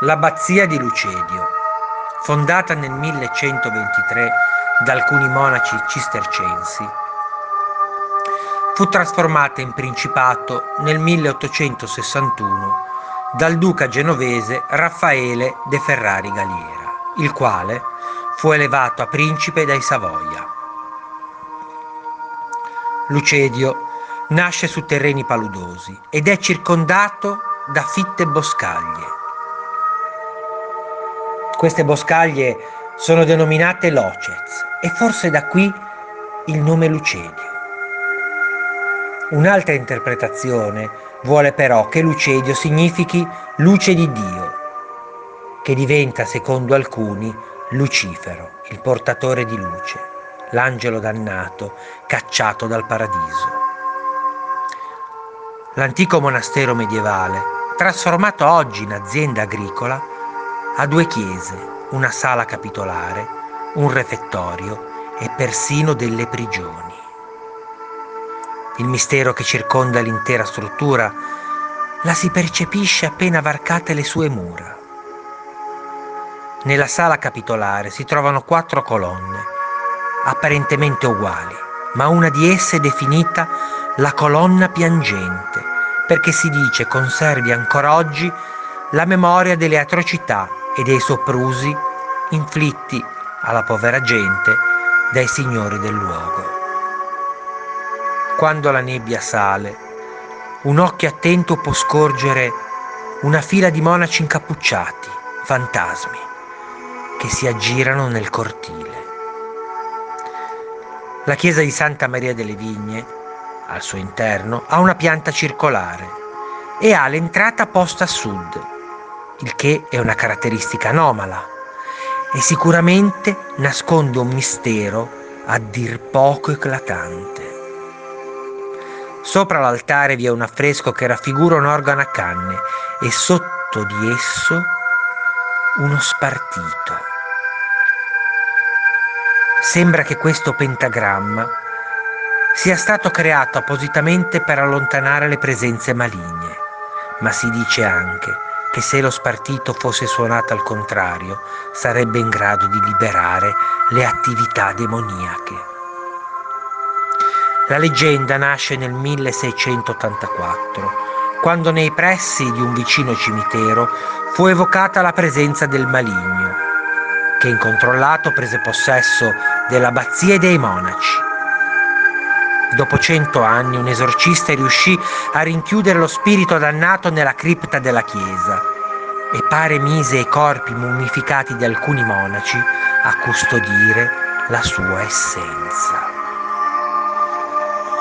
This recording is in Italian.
L'abbazia di Lucedio, fondata nel 1123 da alcuni monaci cistercensi, fu trasformata in principato nel 1861 dal duca genovese Raffaele de Ferrari Galiera, il quale fu elevato a principe dai Savoia. Lucedio nasce su terreni paludosi ed è circondato da fitte boscaglie queste boscaglie sono denominate locets e forse da qui il nome Lucedio. Un'altra interpretazione vuole però che Lucedio significhi luce di Dio, che diventa, secondo alcuni, Lucifero, il portatore di luce, l'angelo dannato cacciato dal paradiso. L'antico monastero medievale, trasformato oggi in azienda agricola, ha due chiese, una sala capitolare, un refettorio e persino delle prigioni. Il mistero che circonda l'intera struttura la si percepisce appena varcate le sue mura. Nella sala capitolare si trovano quattro colonne, apparentemente uguali, ma una di esse è definita la colonna piangente, perché si dice conservi ancora oggi la memoria delle atrocità e dei soprusi inflitti alla povera gente dai signori del luogo. Quando la nebbia sale, un occhio attento può scorgere una fila di monaci incappucciati, fantasmi, che si aggirano nel cortile. La chiesa di Santa Maria delle Vigne, al suo interno, ha una pianta circolare e ha l'entrata posta a sud il che è una caratteristica anomala e sicuramente nasconde un mistero a dir poco eclatante. Sopra l'altare vi è un affresco che raffigura un organo a canne e sotto di esso uno spartito. Sembra che questo pentagramma sia stato creato appositamente per allontanare le presenze maligne, ma si dice anche che se lo spartito fosse suonato al contrario sarebbe in grado di liberare le attività demoniache. La leggenda nasce nel 1684, quando nei pressi di un vicino cimitero fu evocata la presenza del maligno, che incontrollato prese possesso dell'abbazia e dei monaci. Dopo cento anni un esorcista riuscì a rinchiudere lo spirito dannato nella cripta della chiesa e pare mise i corpi mummificati di alcuni monaci a custodire la sua essenza.